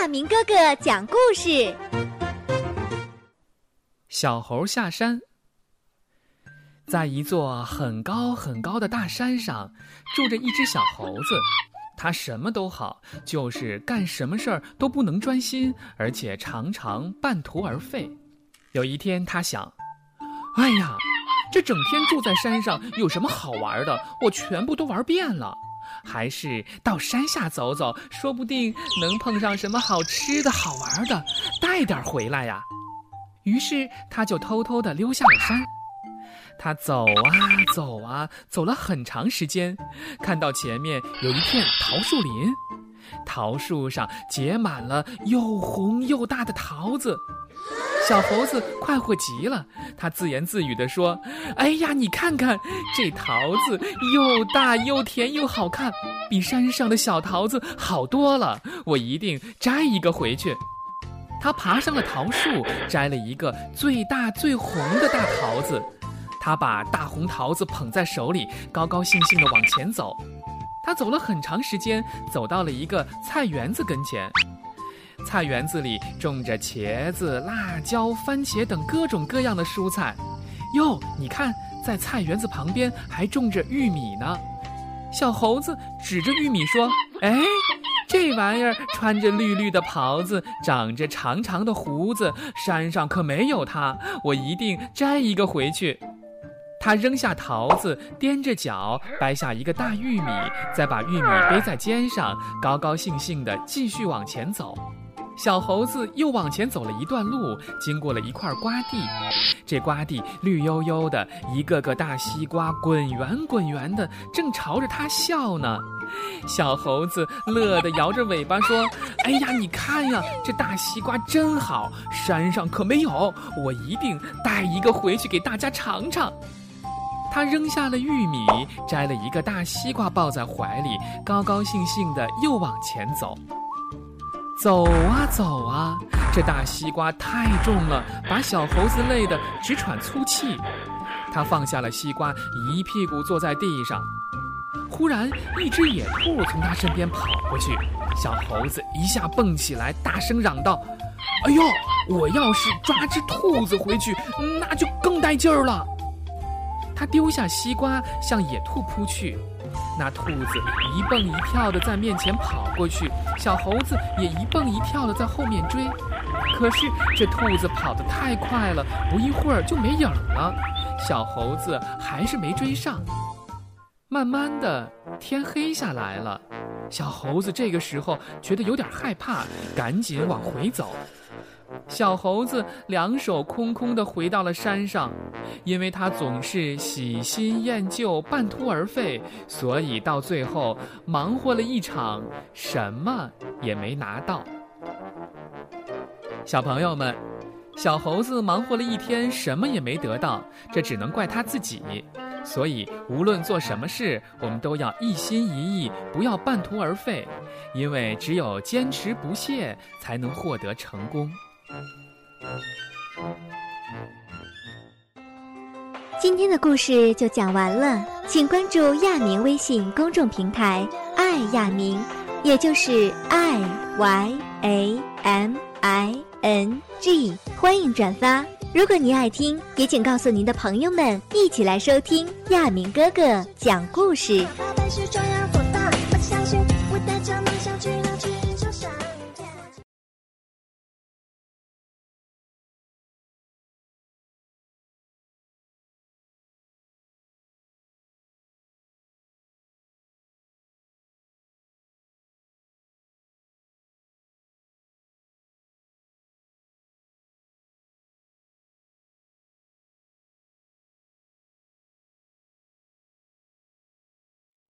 大明哥哥讲故事。小猴下山，在一座很高很高的大山上，住着一只小猴子。它什么都好，就是干什么事儿都不能专心，而且常常半途而废。有一天，他想：“哎呀，这整天住在山上有什么好玩的？我全部都玩遍了。”还是到山下走走，说不定能碰上什么好吃的好玩的，带点回来呀。于是他就偷偷地溜下了山。他走啊走啊，走了很长时间，看到前面有一片桃树林，桃树上结满了又红又大的桃子。小猴子快活极了，他自言自语地说：“哎呀，你看看这桃子又大又甜又好看，比山上的小桃子好多了。我一定摘一个回去。”他爬上了桃树，摘了一个最大最红的大桃子。他把大红桃子捧在手里，高高兴兴地往前走。他走了很长时间，走到了一个菜园子跟前。菜园子里种着茄子、辣椒、番茄等各种各样的蔬菜，哟，你看，在菜园子旁边还种着玉米呢。小猴子指着玉米说：“哎，这玩意儿穿着绿绿的袍子，长着长长的胡子，山上可没有它，我一定摘一个回去。”他扔下桃子，踮着脚掰下一个大玉米，再把玉米背在肩上，高高兴兴地继续往前走。小猴子又往前走了一段路，经过了一块瓜地，这瓜地绿油油的，一个个大西瓜滚圆滚圆的，正朝着他笑呢。小猴子乐得摇着尾巴说：“哎呀，你看呀，这大西瓜真好，山上可没有，我一定带一个回去给大家尝尝。”他扔下了玉米，摘了一个大西瓜抱在怀里，高高兴兴的又往前走。走啊走啊，这大西瓜太重了，把小猴子累得直喘粗气。他放下了西瓜，一屁股坐在地上。忽然，一只野兔从他身边跑过去，小猴子一下蹦起来，大声嚷道：“哎呦，我要是抓只兔子回去，那就更带劲儿了！”他丢下西瓜，向野兔扑去。那兔子一蹦一跳的在面前跑过去，小猴子也一蹦一跳的在后面追。可是这兔子跑得太快了，不一会儿就没影了。小猴子还是没追上。慢慢的，天黑下来了。小猴子这个时候觉得有点害怕，赶紧往回走。小猴子两手空空的回到了山上，因为他总是喜新厌旧、半途而废，所以到最后忙活了一场，什么也没拿到。小朋友们，小猴子忙活了一天，什么也没得到，这只能怪他自己。所以，无论做什么事，我们都要一心一意，不要半途而废，因为只有坚持不懈，才能获得成功。今天的故事就讲完了，请关注亚明微信公众平台“爱亚明”，也就是 “i y a m i n g”，欢迎转发。如果您爱听，也请告诉您的朋友们，一起来收听亚明哥哥讲故事。